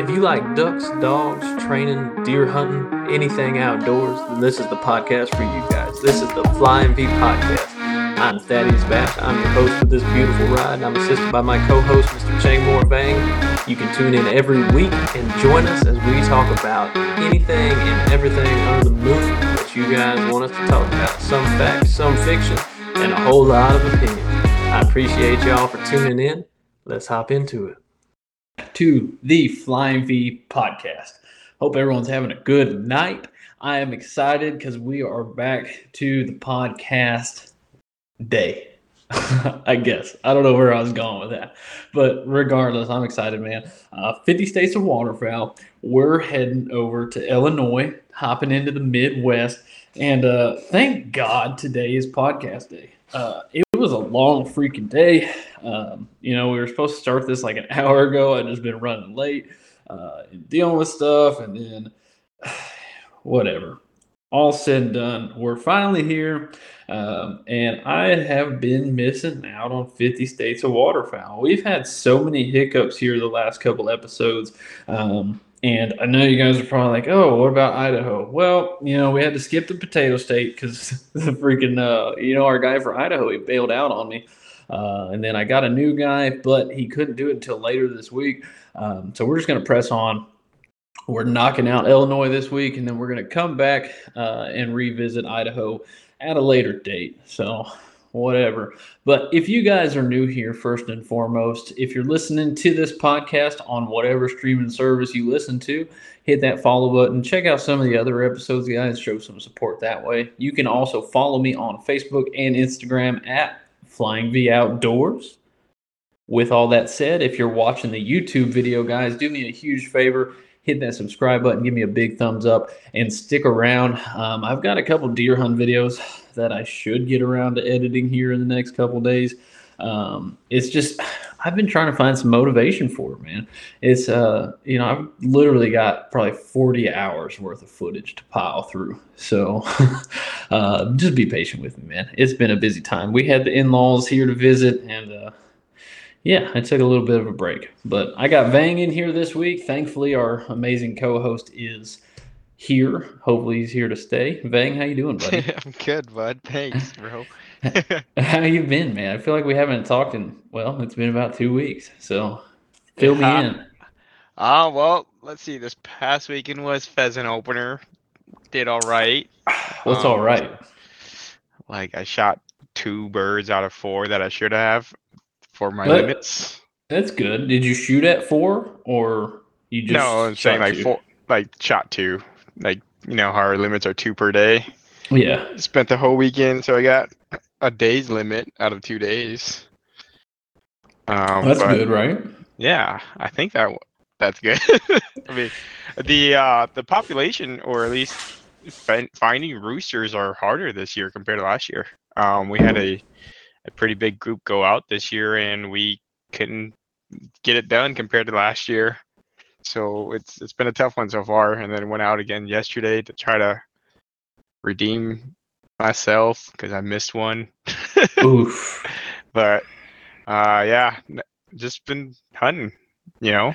If you like ducks, dogs, training, deer hunting, anything outdoors, then this is the podcast for you guys. This is the Flying V Podcast. I'm Thaddeus Bash. I'm your host for this beautiful ride. I'm assisted by my co-host, Mr. Changmore Vang. You can tune in every week and join us as we talk about anything and everything under the moon that you guys want us to talk about. Some facts, some fiction, and a whole lot of opinion. I appreciate y'all for tuning in. Let's hop into it. to the Flying V podcast. Hope everyone's having a good night. I am excited because we are back to the podcast day. I guess. I don't know where I was going with that. But regardless, I'm excited, man. Uh, 50 states of waterfowl. We're heading over to Illinois, hopping into the Midwest. And uh, thank God today is podcast day. Uh, it was a long freaking day. Um, you know, we were supposed to start this like an hour ago. I just been running late, uh, and dealing with stuff, and then whatever. All said and done, we're finally here, um, and I have been missing out on 50 states of waterfowl. We've had so many hiccups here the last couple episodes. Um, and I know you guys are probably like, oh, what about Idaho? Well, you know, we had to skip the potato state because the freaking, uh, you know, our guy for Idaho, he bailed out on me. Uh, and then I got a new guy, but he couldn't do it until later this week. Um, so we're just going to press on. We're knocking out Illinois this week, and then we're going to come back uh, and revisit Idaho at a later date. So whatever. But if you guys are new here, first and foremost, if you're listening to this podcast on whatever streaming service you listen to, hit that follow button. Check out some of the other episodes, guys. Show some support that way. You can also follow me on Facebook and Instagram at Flying V Outdoors. With all that said, if you're watching the YouTube video, guys, do me a huge favor. Hit that subscribe button, give me a big thumbs up, and stick around. Um, I've got a couple deer hunt videos that I should get around to editing here in the next couple days. Um, it's just I've been trying to find some motivation for it, man. It's uh, you know, I've literally got probably 40 hours worth of footage to pile through. So uh, just be patient with me, man. It's been a busy time. We had the in-laws here to visit, and uh, yeah, I took a little bit of a break. But I got Vang in here this week. Thankfully, our amazing co-host is here. Hopefully, he's here to stay. Vang, how you doing, buddy? I'm good, bud. Thanks, bro. how you been, man? I feel like we haven't talked in well, it's been about two weeks. So fill me in. Ah, well, let's see. This past weekend was pheasant opener. Did all right. What's Um, all right? Like I shot two birds out of four that I should have for my What? limits. That's good. Did you shoot at four or you just? no, I'm saying like two? four, like shot two. Like you know how our limits are two per day. Yeah, Spent the whole weekend, so I got a day's limit out of two days. Um, that's but- good, right? Yeah, I think that that's good. I mean, the uh, the population, or at least fin- finding roosters, are harder this year compared to last year. Um, we had a a pretty big group go out this year, and we couldn't get it done compared to last year. So it's it's been a tough one so far. And then went out again yesterday to try to redeem myself because I missed one. Oof. but uh, yeah, just been hunting. You know,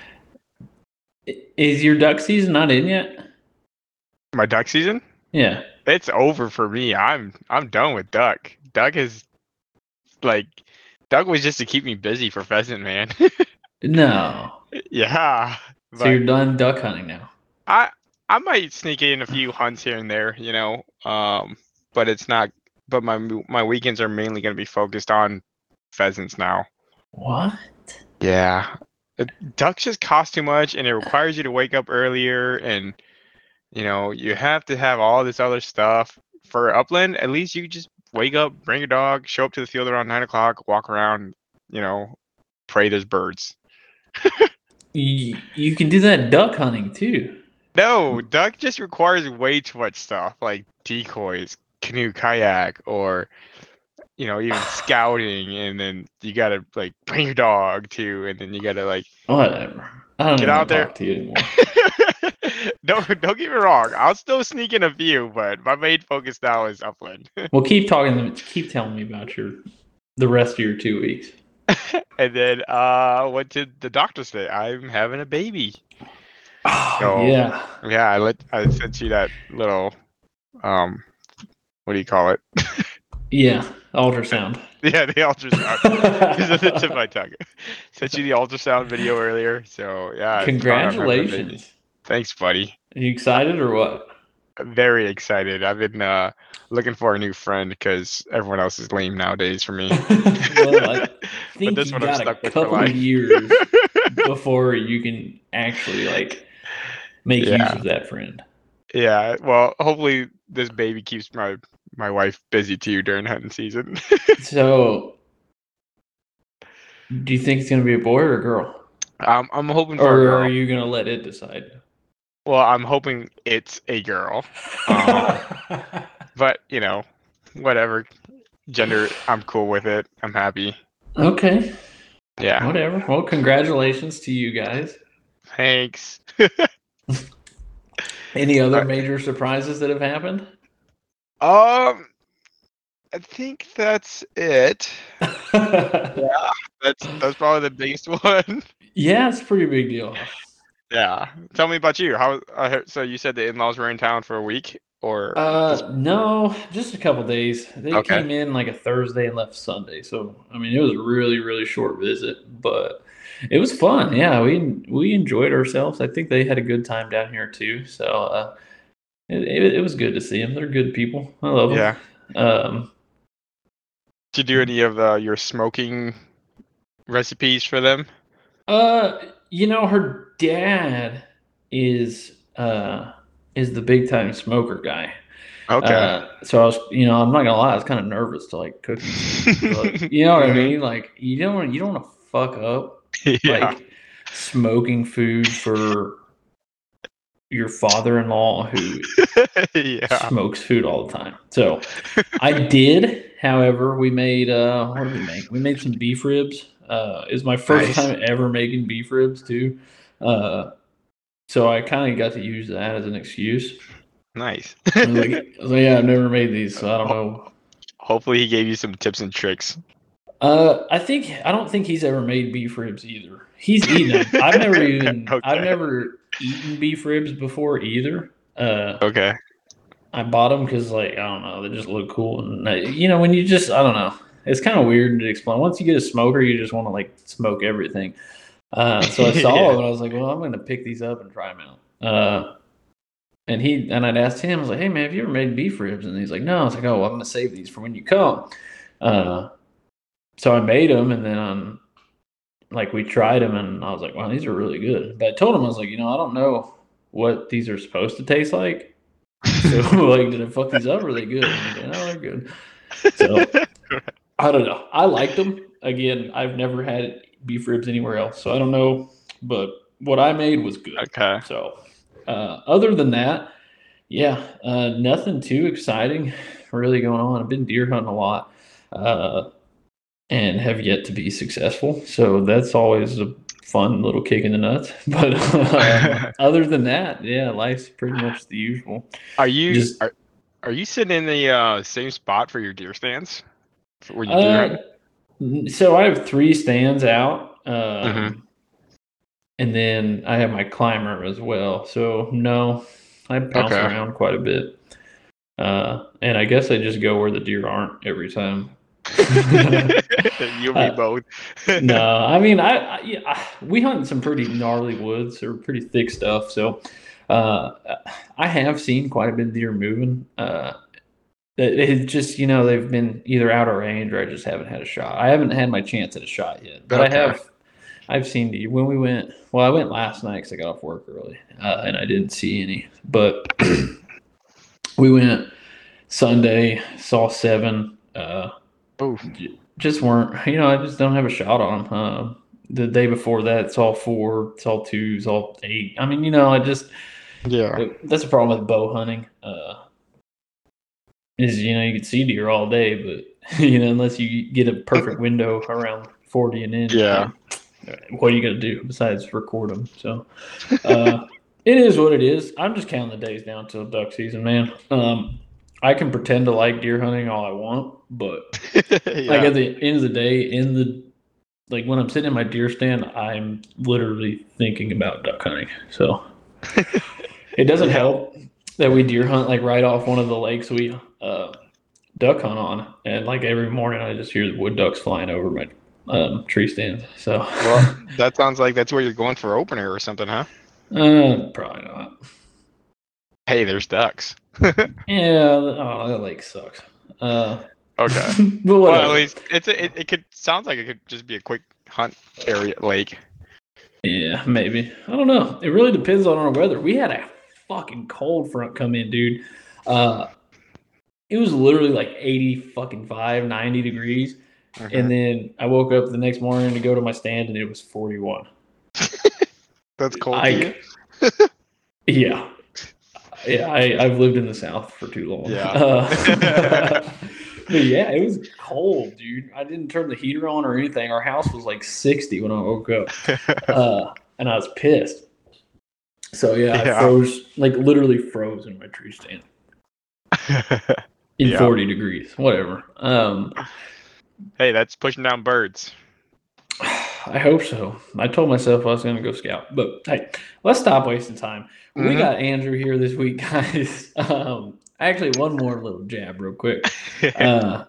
Is your duck season not in yet? my duck season Yeah. it's over for me i'm i'm done with duck duck is like duck was just to keep me busy for pheasant man No. yeah So you're done duck hunting now. i i might sneak in a few hunts here and there you know um but it's not but my my weekends are mainly going to be focused on pheasants now What? yeah ducks just cost too much and it requires you to wake up earlier and you know you have to have all this other stuff for upland at least you just wake up bring your dog show up to the field around nine o'clock walk around you know pray there's birds You, you can do that duck hunting too. no duck just requires way too much stuff like decoys canoe kayak or you know even scouting and then you gotta like bring your dog too and then you gotta like Whatever. I don't Get out to there. talk to you anymore. don't don't get me wrong. I'll still sneak in a few, but my main focus now is upland. well, keep talking. Keep telling me about your the rest of your two weeks. and then uh went to the doctor today. I'm having a baby. Oh, So- yeah. Yeah, I let I sent you that little um what do you call it? Yeah. Ultrasound. yeah, the ultrasound. It's at the tip of my tongue. Sent you the ultrasound video earlier. So yeah. I found out I'm having a baby. Congratulations. Thanks, buddy. Are you excited or what? Very excited. I've been uh looking for a new friend because everyone else is lame nowadays for me. well, I think this you one got a stuck with for couple of years before you can actually like make use of that friend. yeah, well, hopefully this baby keeps my my wife busy too during hunting season. So, do you think it's gonna be a boy or a girl, um, I'm hoping for a or girl. are you gonna let it decide? Well, I'm hoping it's a girl. Um, but you know, whatever gender, I'm cool with it. I'm happy. Okay, Yeah. whatever. Well, congratulations to you guys. Thanks. Any other Uh, major surprises that have happened? Um, I think that's it. yeah, That's that's probably the biggest one. yeah, it's a pretty big deal. yeah. Tell me about you. How? I heard, so you said the in-laws were in town for a week, or Uh, no, just a couple days. They Okay. came in like a Thursday and left Sunday. So I mean, it was a really, really short visit, but it was fun. Yeah, we we enjoyed ourselves. I think they had a good time down here too. So uh, it, it, it was good to see them. They're good people. I love them. yeah? Um, Did you do any of the your smoking recipes for them? uh, you know, her dad is uh is the big time smoker guy. Okay. Uh, so I was, you know, I'm not gonna lie, I was kind of nervous to like cook. Like, you know what I mean? Like you don't want you don't want to fuck up yeah. like smoking food for your father-in-law who yeah. smokes food all the time. So I did, however, we made uh what did we make? We made some beef ribs. Uh was my first Nice. time ever making beef ribs too. Uh so I kind of got to use that as an excuse. Nice. I like, I like, yeah, I've never made these, so I don't know Hopefully, he gave you some tips and tricks. Uh, I think I don't think he's ever made beef ribs either. He's eaten them. I've never even I've never eaten beef ribs before either. Uh, Okay. I bought them because like I don't know, they just look cool, and uh, you know when you just I don't know, it's kind of weird to explain. Once you get a smoker, you just want to like smoke everything. Uh, so I saw Yeah. them and I was like, well, I'm gonna pick these up and try them out. Uh, and he and I'd asked him, I was like, hey man, have you ever made beef ribs? And he's like, no. I was like, oh, well, I'm gonna save these for when you come. Uh, so I made them, and then um, like we tried them, and I was like, wow, these are really good. But I told him I was like, you know, I don't know what these are supposed to taste like. So like, did I fuck these up? Or are they good? And like, no, they're good. So I don't know. I liked them. Again, I've never had beef ribs anywhere else, so I don't know. But what I made was good. okay. So, uh, other than that, yeah, uh, nothing too exciting really going on. I've been deer hunting a lot, uh, and have yet to be successful. So that's always a fun little kick in the nuts. But uh, other than that, yeah, life's pretty much the usual. Are you Just- are, are you sitting in the uh, same spot for your deer stands? For Where you deer Uh, so I have three stands out, um, Mhm. and then I have my climber as well. So no, I bounce Okay. around quite a bit, uh, and I guess I just go where the deer aren't every time. you and me uh, both. no, I mean I, I, I we hunt in some pretty gnarly woods or pretty thick stuff. So uh, I have seen quite a bit of deer moving. Uh, it, just you know they've been either out of range or I just haven't had a shot. I haven't had my chance at a shot yet, but Okay. I have. I've seen deer when we went. Well, I went last night because I got off work early, uh, and I didn't see any. But we went Sunday, saw seven. Uh, Ooh. j- just weren't you know i just don't have a shot on them uh, the day before that all four all two it's all eight i mean you know i just Yeah. that's a problem with bow hunting uh is you know you can see deer all day but you know unless you get a perfect window around 40 and in Yeah. what are you gonna do besides record them so uh it is what it is i'm just counting the days down till duck season man um i can pretend to like deer hunting all i want but like at the end of the day, in the like when I'm sitting in my deer stand, I'm literally thinking about duck hunting. So it doesn't help that we deer hunt like right off one of the lakes we uh, duck hunt on, and like every morning I just hear the wood ducks flying over my um, tree stand. So Well, that sounds like that's where you're going for opener or something, huh? uh, probably not. Hey, there's ducks. Yeah, oh, that lake sucks. Uh, Okay. but well, at least it's a, it, it could sounds like it could just be a quick hunt area lake. Yeah, maybe. I don't know. It really depends on our weather. We had a fucking cold front come in, dude. Uh it was literally like 80 fucking 5, 90 degrees. And then I woke up the next morning to go to my stand and it was 41. that's cold. I- Yeah. Yeah, I, I've lived in the South for too long. Yeah. Uh, but yeah, it was cold, dude. I didn't turn the heater on or anything. Our house was like 60 when I woke up. uh, and I was pissed. So yeah, Yeah. I froze, like literally froze in my tree stand in Yeah. 40 degrees, whatever. Um, hey, that's pushing down birds. I hope so. I told myself I was going to go scout, but hey, let's stop wasting time. We Mhm. got Andrew here this week, guys. Um, actually, one more little jab, real quick. Uh,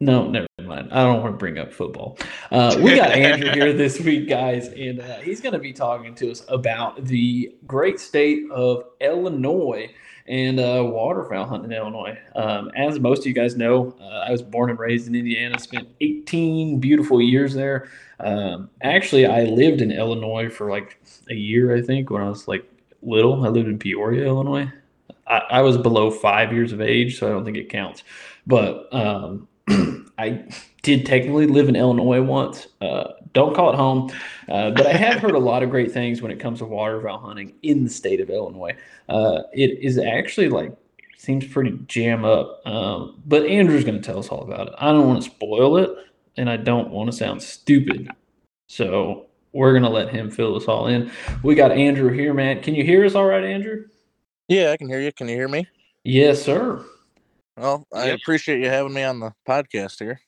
no, never mind. I don't want to bring up football. Uh, we got Andrew here this week, guys, and uh, he's going to be talking to us about the great state of Illinois and uh, waterfowl hunting in Illinois. Um, as most of you guys know, uh, I was born and raised in Indiana, spent 18 beautiful years there. Um, actually, I lived in Illinois for like a year, I think, when I was like little. I lived in Peoria, Illinois. I, I was below five years of age, so I don't think it counts. But um, I did technically live in Illinois once. Uh, don't call it home, uh, but I have heard a lot of great things when it comes to waterfowl hunting in the state of Illinois. Uh, it is actually like seems pretty jam up. Um, but Andrew's going to tell us all about it. I don't want to spoil it, and I don't want to sound stupid, so we're going to let him fill us all in. We got Andrew here, man. Can you hear us all right, Andrew? Yeah, I can hear you. Can you hear me? Yes, sir. Well, I Yep. appreciate you having me on the podcast here.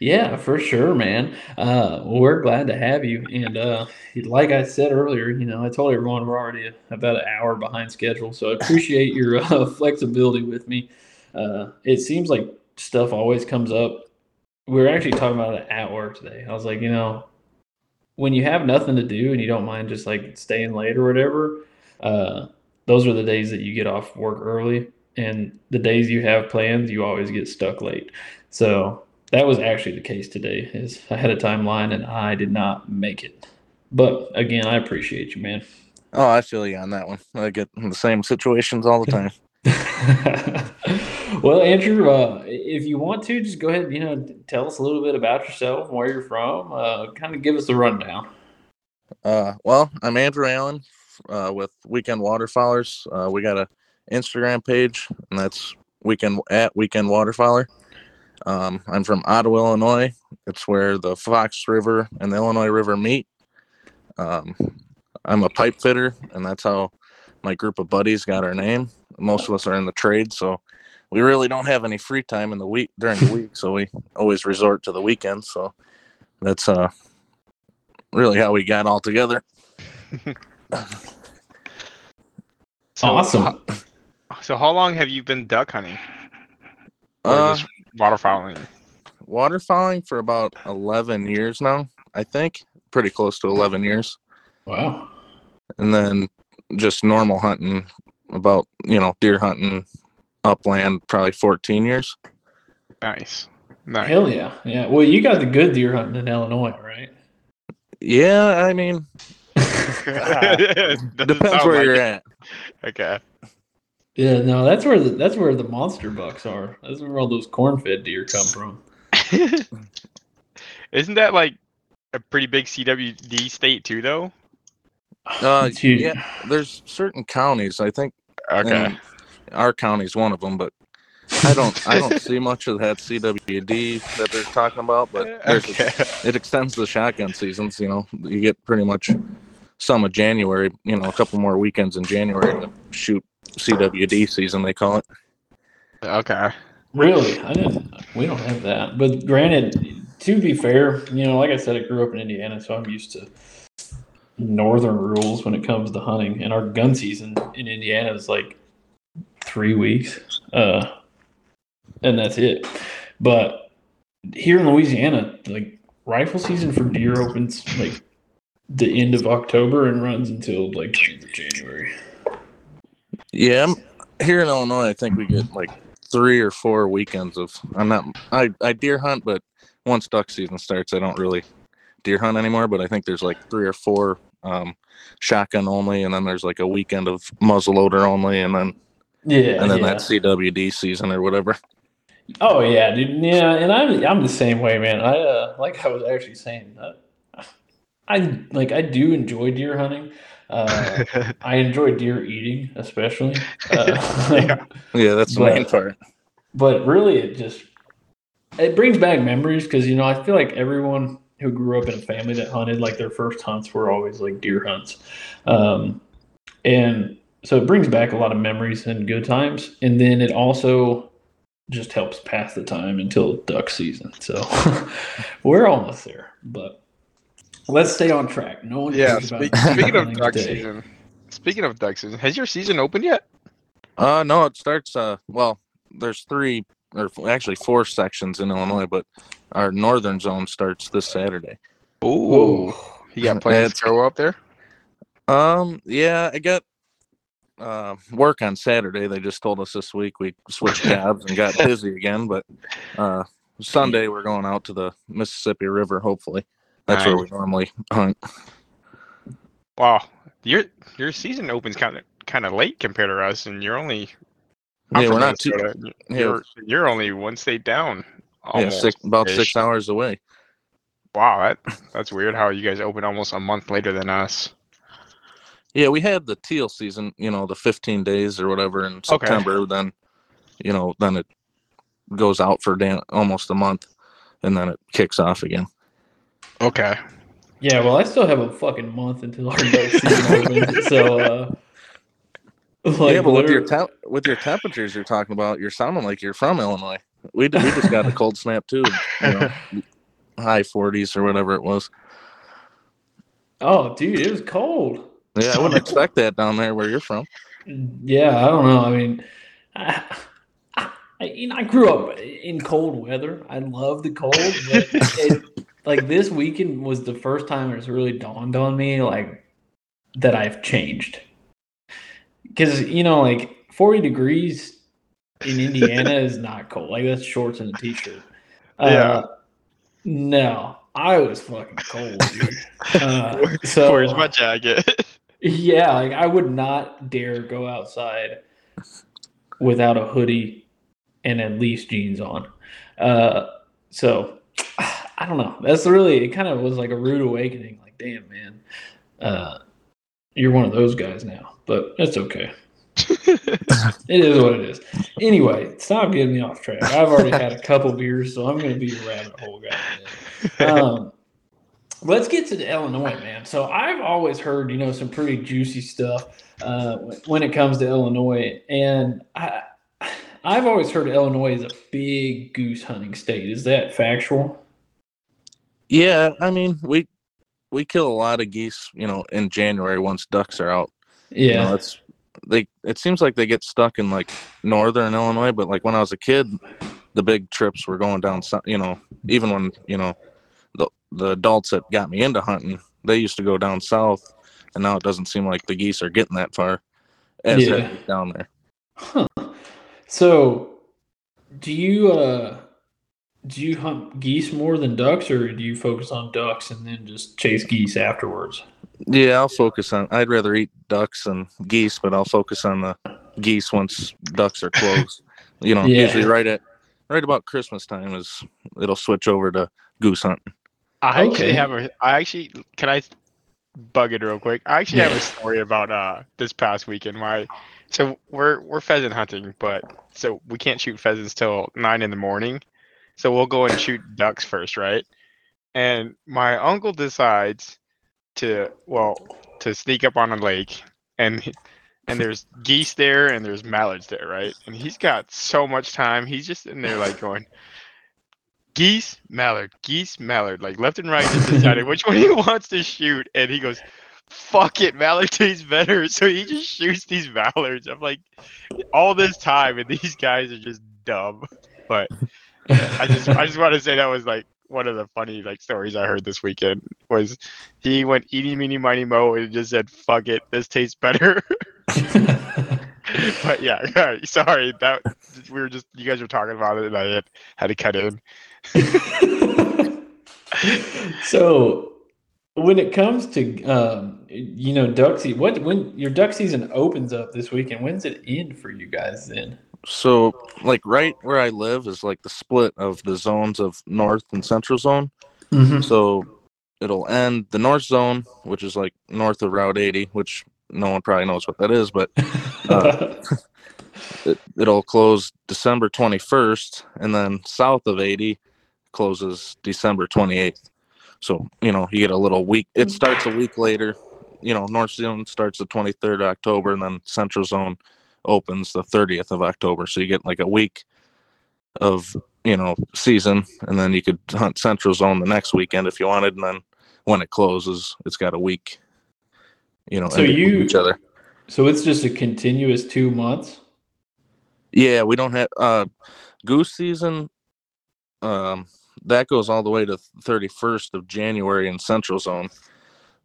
Yeah, for sure, man. Uh, we're glad to have you. And uh, like I said earlier, you know, I told everyone we're already about an hour behind schedule, so I appreciate your uh, flexibility with me. Uh, it seems like stuff always comes up. We were actually talking about it at work today. I was like, you know, when you have nothing to do and you don't mind just like staying late or whatever, uh, those are the days that you get off work early. And the days you have plans, you always get stuck late. So that was actually the case today. Is I had a timeline and I did not make it. But again, I appreciate you, man. Oh, I feel you on that one. I get in the same situations all the time. well, Andrew, uh, if you want to, just go ahead. and You know, tell us a little bit about yourself, where you're from. Uh, kind of give us the rundown. Uh, well, I'm Andrew Allen uh, with Weekend Waterfowlers. Uh, we got a Instagram page, and that's weekend at Weekend Waterfowler. Um, I'm from Ottawa, Illinois. It's where the Fox River and the Illinois River meet. Um, I'm a pipe fitter, and that's how my group of buddies got our name. Most of us are in the trade, so we really don't have any free time in the week during the week, so we always resort to the weekend. So that's uh really how we got all together. So, awesome. ho- So how long have you been duck hunting? Uh, just waterfowling? waterfowling for about 11 years now, I think. Pretty close to 11 years. Wow. And then just normal hunting, about, you know, deer hunting upland, probably 14 years. Nice. Nice. Hell yeah. Yeah. Well, you got the good deer hunting in Illinois, right? Yeah, I mean, depends where like you're it. at. Okay. Yeah. No, that's where the that's where the monster bucks are. That's where all those corn-fed deer come from. Isn't that like a pretty big CWD state too, though? Uh, yeah, there's certain counties, I think Okay. and our county's one of them, but I don't I don't see much of that CWD that they're talking about, but there's okay. it extends the shotgun seasons. You know, you get pretty much some of January. You know, a couple more weekends in January to shoot CWD season. They call it. Okay. Really? I didn't. We don't have that. But granted, to be fair, you know, like I said, I grew up in Indiana, so I'm used to northern rules when it comes to hunting. And our gun season in Indiana is like three weeks, uh, and that's it. But here in Louisiana, like rifle season for deer opens like the end of October and runs until like the end of January. Yeah, I'm, here in Illinois, I think we get like three or four weekends of. I'm not. I I deer hunt, but once duck season starts, I don't really deer hunt anymore. But I think there's like three or four um, shotgun only, and then there's like a weekend of muzzleloader only, and then Yeah, and then yeah. that CWD season or whatever. Oh yeah, dude. Yeah, and I'm I'm the same way, man. I uh, like I was actually saying, uh, I like I do enjoy deer hunting. Uh, I enjoy deer eating, especially. Uh, Yeah. Yeah, that's the But- main part. but really, it just it brings back memories because you know I feel like everyone who grew up in a family that hunted, like their first hunts were always like deer hunts, um, and so it brings back a lot of memories and good times. And then it also just helps pass the time until duck season. So we're almost there, but let's stay on track. No one yeah. cares about speaking of hunting duck today. season, speaking of duck season, has your season opened yet? Uh, no, it starts. Uh, well, there's three or actually four sections in Illinois, but our northern zone starts this Saturday. Ooh, you got plans It's- to go up there? Um, yeah, I got uh work on Saturday. They just told us this week we switched cabs and got busy again, but uh Sunday we're going out to the Mississippi River, hopefully. That's where we normally hunt. Wow, your your season opens kind of kind of late compared to us, and you're only I'm Yeah, we're not too Minnesota. y- yeah. You're you're only one state down. yeah, Almost. six, about six hours away. Wow, that that's weird. How you guys open almost a month later than us. Yeah, we had the teal season, you know, the 15 days or whatever in Okay. September. Then, you know, then it goes out for dan- almost a month, and then it kicks off again. Okay. Yeah, well, I still have a fucking month until our duck season opens. So, uh, like, yeah, but with your literally- temp- with your temperatures you're talking about, you're sounding like you're from Illinois. We d- we just got a cold snap too, you know, high 40s or whatever it was. oh, dude, it was cold. Yeah, I wouldn't expect that down there where you're from. Yeah, I don't know. I mean, I, I, you know, I grew up in cold weather. I love the cold, but it, like this weekend was the first time it's really dawned on me like that I've changed. Because you know, like forty degrees in Indiana is not cold. Like that's shorts and a t-shirt. Uh, Yeah. No, I was fucking cold, dude. Uh, so Where's my jacket? yeah, like I would not dare go outside without a hoodie and at least jeans on. Uh, so I don't know. That's really it. Kind of was like a rude awakening. Like, damn, man, uh, you're one of those guys now. But it's okay. It is what it is. Anyway, stop getting me off track. I've already had a couple beers, so I'm going to be a rabbit hole guy. Um, let's get to the Illinois, man. So I've always heard, you know, some pretty juicy stuff uh, when- when it comes to Illinois, and I, I've always heard Illinois is a big goose hunting state. Is that factual? Yeah, I mean, we we kill a lot of geese, you know, in January once ducks are out. You know, Yeah, it's they it seems like they get stuck in like northern Illinois, but like when I was a kid, the big trips were going down south, you know, even when, you know, the the adults that got me into hunting, they used to go down south and now it doesn't seem like the geese are getting that far as Yeah. down there. Huh. So, do you uh do you hunt geese more than ducks, or do you focus on ducks and then just chase geese afterwards? Yeah, I'll focus on I'd rather eat ducks than geese, but I'll focus on the geese once ducks are closed. you know, Yeah. usually right at right about Christmas time is it'll switch over to goose hunting. I Okay. actually have a. I actually can I bug it real quick. I actually have a story about uh this past weekend. why so we're we're pheasant hunting, but so we can't shoot pheasants till nine in the morning. So we'll go and shoot ducks first, right? And my uncle decides to well to sneak up on a lake and and there's geese there and there's mallards there, right? And he's got so much time. He's just in there like going geese, mallard, geese, mallard, like left and right, just decided which one he wants to shoot, and he goes, "Fuck it, mallard tastes better." So he just shoots these mallards. I'm like, all this time, and these guys are just dumb. But I just, I just want to say that was like one of the funny like stories I heard this weekend. Was he went eeny meeny miny mo and just said, "Fuck it, this tastes better." but yeah, sorry that we were just you guys were talking about it, and I had, had to cut in. so when it comes to um, you know duck season, what when your duck season opens up this weekend? When's it end for you guys then? So, like right where I live is like the split of the zones of North and Central Zone. Mm-hmm. So it'll end the North Zone, which is like north of Route 80, which no one probably knows what that is, but uh, it, it'll close December 21st, and then south of 80 closes December 28th. So you know you get a little week. It starts a week later. You know, North Zone starts the 23rd of October, and then Central Zone opens the 30th of October. So you get like a week of you know season, and then you could hunt Central Zone the next weekend if you wanted, and then when it closes, it's got a week. You know, So you- each other. So it's just a continuous two months. Yeah, we don't have uh goose season. Um, that goes all the way to thirty first of January in Central Zone,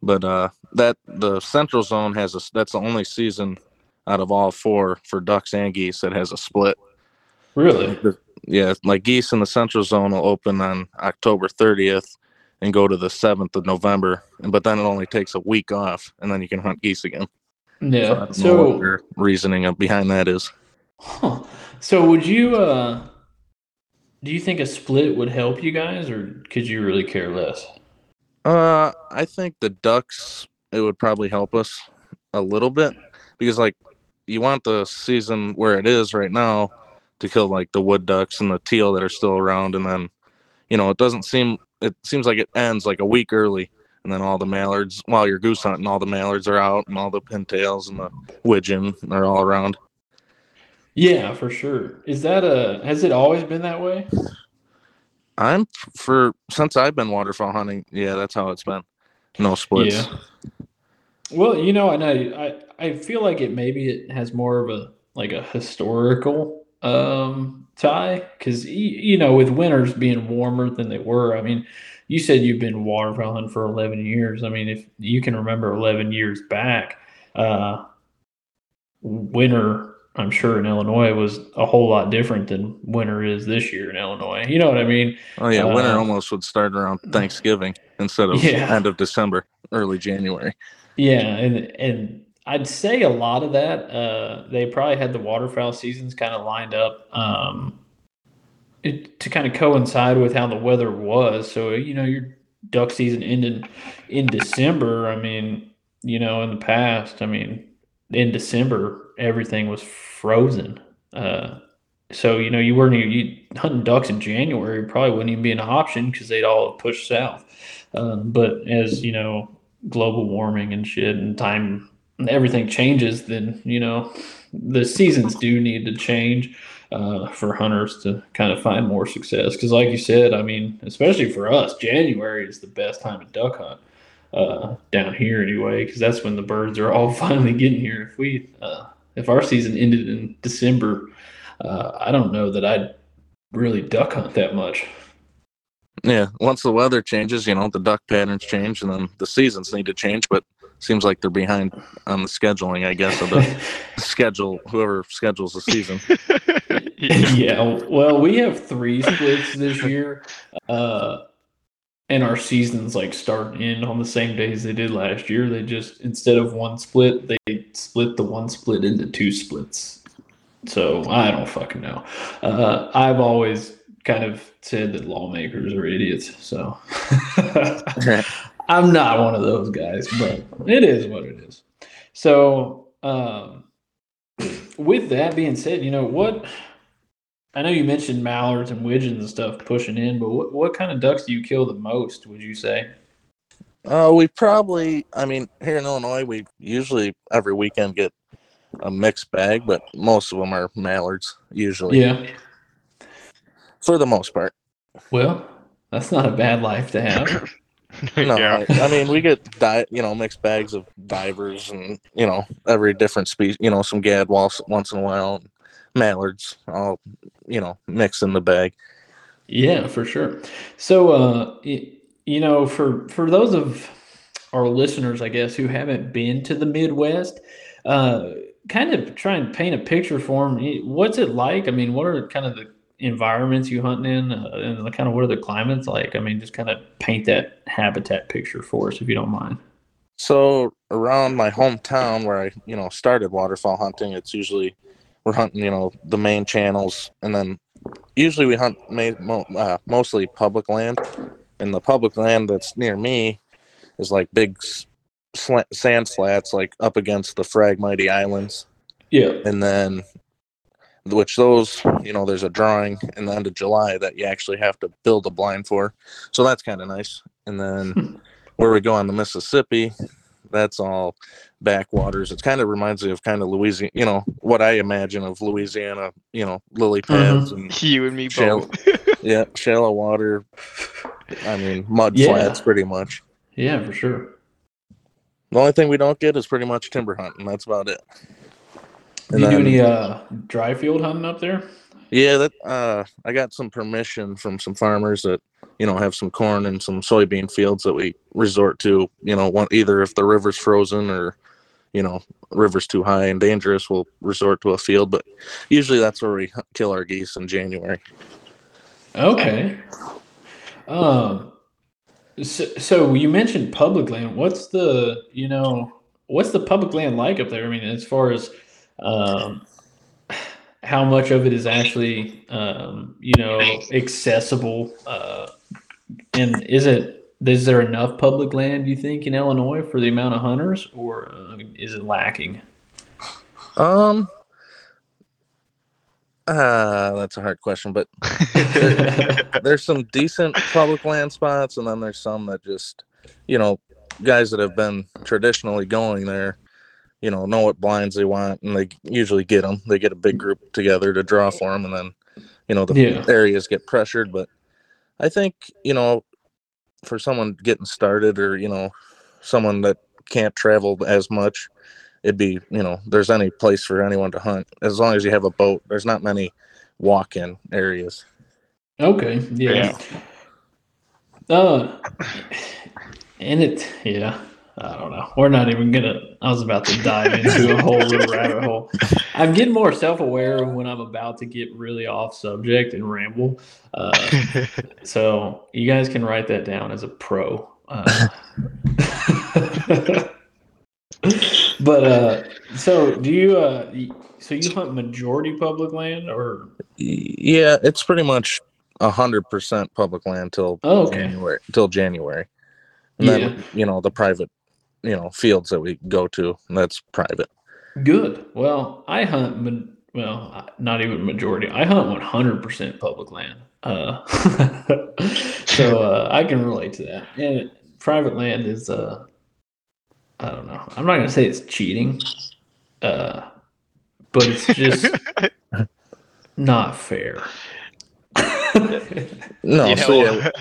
but uh, that the Central Zone has a that's the only season out of all four for ducks and geese that has a split. Really? Yeah, like geese in the Central Zone will open on October thirtieth and go to the seventh of November, but then it only takes a week off, and then you can hunt geese again. Yeah. what So, their reasoning of behind that is. huh. so would you? uh Do you think a split would help you guys, or could you really care less? Uh, I think the ducks it would probably help us a little bit because like you want the season where it is right now to kill like the wood ducks and the teal that are still around, and then you know it doesn't seem it seems like it ends like a week early, and then all the mallards while you're goose hunting, all the mallards are out and all the pintails and the widgeon are all around. Yeah, for sure. Is that a? Has it always been that way? I'm for since I've been waterfowl hunting, yeah, that's how it's been. No splits. Yeah. Well, you know, and I, I I feel like it maybe it has more of a like a historical um tie because you know with winters being warmer than they were. I mean, you said you've been waterfowl hunting for eleven years. I mean, if you can remember eleven years back, uh, winter. I'm sure in Illinois was a whole lot different than winter is this year in Illinois. You know what I mean? Oh yeah, winter Uh, almost would start around Thanksgiving instead of Yeah. end of December, early January. Yeah, and and I'd say a lot of that uh, they probably had the waterfowl seasons kind of lined up um, it, to kind of coincide with how the weather was. So you know your duck season ended in December. I mean, you know, in the past, I mean, in December everything was frozen. Uh, so you know you weren't you hunting ducks in January probably wouldn't even be an option because they'd all push south. Um, but as you know, global warming and shit and time everything changes then you know the seasons do need to change uh, for hunters to kind of find more success because like you said i mean especially for us january is the best time to duck hunt uh, down here anyway because that's when the birds are all finally getting here if we uh, if our season ended in december uh, i don't know that i'd really duck hunt that much Yeah, once the weather changes, you know, the duck patterns change, and then the seasons need to change. But seems like they're behind on the scheduling, I guess, of the schedule. Whoever schedules the season. yeah. Well, we have three splits this year, uh, and our seasons like start and end on the same days they did last year. They just instead of one split, they split the one split into two splits. So I don't fucking know. Uh, I've always kind of said that lawmakers are idiots. So I'm not one of those guys, but it is what it is. So, um, with that being said, you know what? I know you mentioned mallards and widgeons and stuff pushing in, but what, what kind of ducks do you kill the most? Would you say? Uh, we probably, I mean, here in Illinois, we usually every weekend get a mixed bag, but most of them are mallards, usually, Yeah. for the most part. Well, that's not a bad life to have. No, yeah. I, I mean we get di- you know mixed bags of divers and you know every different species. You know some gadwalls once in a while, mallards, all you know mix in the bag. Yeah, for sure. So, uh, y- you know, for for those of our listeners, I guess, who haven't been to the Midwest, uh, kind of try and paint a picture for them. What's it like? I mean, what are kind of the environments you hunting in, uh, and the kind of what are the climates like? I mean, just kind of paint that habitat picture for us, if you don't mind. So around my hometown where I, you know, started waterfowl hunting, it's usually we're hunting, you know, the main channels, and then usually we hunt ma- mo- uh, mostly public land, and the public land that's near me is like big s- slant, sand flats, like up against the Phragmites Islands, Yeah. and then which those, you know, there's a drawing in the end of July that you actually have to build a blind for, so that's kind of nice, and then hmm. where we go on the Mississippi, that's all backwaters. It kind of reminds me of kind of Louisiana, you know, what I imagine of Louisiana, you know, lily uh-huh. pads and You and me Shall- both. yeah, shallow water. I mean, mud Yeah. flats pretty much. Yeah, for sure. The only thing we don't get is pretty much timber hunting. That's about it. Do you do any uh, dry field hunting up there? Yeah, that uh, I got some permission from some farmers that you know have some corn and some soybean fields that we resort to. You know, one either if the river's frozen or you know river's too high and dangerous, we'll resort to a field. But usually that's where we kill our geese in January. Okay. Um. So, so you mentioned public land. What's the you know what's the public land like up there? I mean, as far as um, how much of it is actually um, you know accessible, uh, and is it is there enough public land you think in Illinois for the amount of hunters, or uh, is it lacking? Um, uh, that's a hard question, but there, there's some decent public land spots, and then there's some that just, you know, guys that have been traditionally going there, you know, know what blinds they want, and they usually get them. They get a big group together to draw for them, and then, you know, the Yeah. areas get pressured. But I think, you know, for someone getting started, or you know, someone that can't travel as much, it'd be, you know, there's any place for anyone to hunt as long as you have a boat. There's not many walk-in areas. Okay. Yeah. Uh, and it, yeah, I don't know. We're not even gonna. I was about to dive into a whole little rabbit hole. I'm getting more self-aware when I'm about to get really off subject and ramble. Uh, so you guys can write that down as a pro. Uh, but uh, so do you? Uh, so you hunt majority public land or? Yeah, it's pretty much a hundred percent public land till Oh, okay. January. Till January, and then you know the private, you know, fields that we go to. That's private. Good. Well, I hunt. ma- Well, not even majority. I hunt one hundred percent public land. Uh, so uh, I can relate to that. And private land is. Uh, I don't know. I'm not gonna say it's cheating. Uh, but it's just not fair. No, You so know, yeah,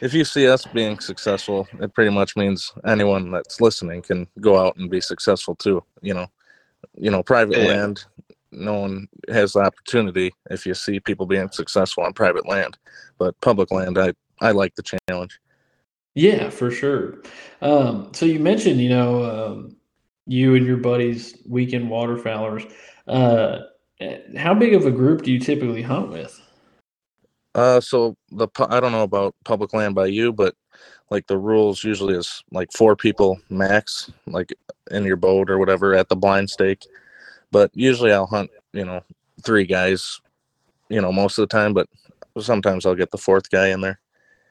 if you see us being successful, it pretty much means anyone that's listening can go out and be successful too. You know, you know, private Yeah. land. No one has the opportunity if you see people being successful on private land, but public land, I I like the challenge. Yeah, for sure. Um, so you mentioned, you know, um, you and your buddies, weekend waterfowlers. Uh, eh, how big of a group do you typically hunt with? Uh, so the pu- I don't know about public land by you, but like the rules usually is like four people max, like in your boat or whatever at the blind stake. But usually I'll hunt, you know, three guys, you know, most of the time. But sometimes I'll get the fourth guy in there.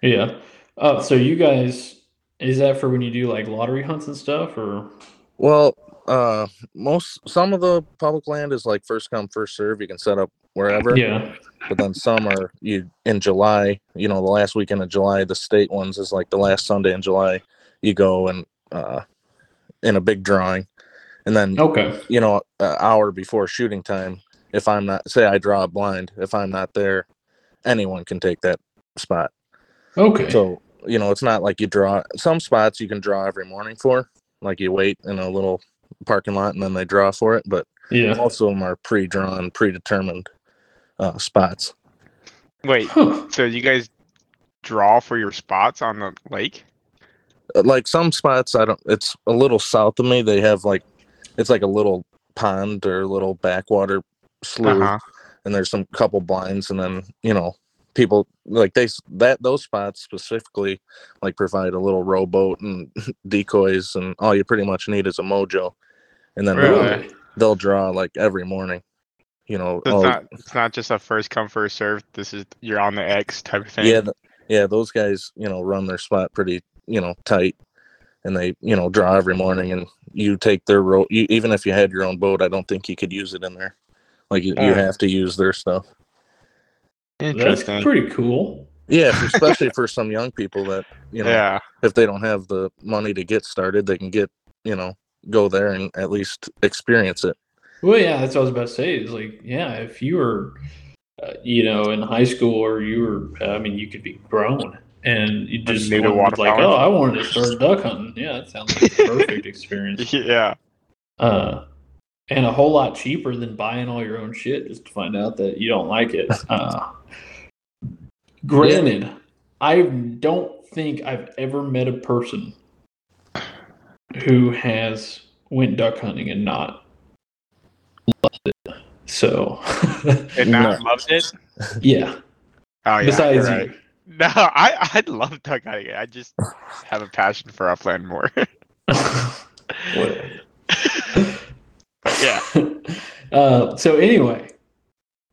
Yeah. Oh, so you guys, is that for when you do like lottery hunts and stuff, or? Well, uh, most some of the public land is like first come first serve. You can set up wherever. Yeah. but then some are you in July, you know, the last weekend of July, the state ones is like the last Sunday in July, you go and uh in a big drawing. And then Okay. you know, an hour before shooting time, if I'm not say I draw a blind, if I'm not there, anyone can take that spot. Okay. So you know, it's not like you draw some spots you can draw every morning for, like you wait in a little parking lot and then they draw for it. But yeah. most of them are pre-drawn, predetermined uh, spots. Wait, so you guys draw for your spots on the lake? Uh, Like some spots, I don't. It's a little south of me. They have like, it's like a little pond or a little backwater slough. Uh-huh. and there's some couple blinds and then you know people like they that those spots specifically like provide a little rowboat and decoys and all you pretty much need is a mojo and then Really? they'll, they'll draw like every morning you know So it's oh, not it's not just a first come first serve. This is you're on the X type of thing. yeah th- yeah those guys you know run their spot pretty you know tight and they you know draw every morning and you take their row you, even if you had your own boat i don't think you could use it in there like you, you Oh. have to use their stuff That's Interesting. pretty cool. Yeah, especially for some young people that you know, yeah. if they don't have the money to get started, they can get you know go there and at least experience it. Well, yeah, that's what I was about to say. Is like, yeah, if you were, uh, you know, in high school or you were, I mean, you could be grown and you just need to wanted, like, waterfowl. oh, I wanted to start duck hunting. Yeah, that sounds like the perfect experience. Yeah. Uh, and a whole lot cheaper than buying all your own shit just to find out that you don't like it. Uh, granted, I don't think I've ever met a person who has went duck hunting and not loved it. So, And not loved it. yeah. Oh yeah. Besides you're right. No, I I love duck hunting. I just have a passion for upland more. yeah. Uh, so anyway,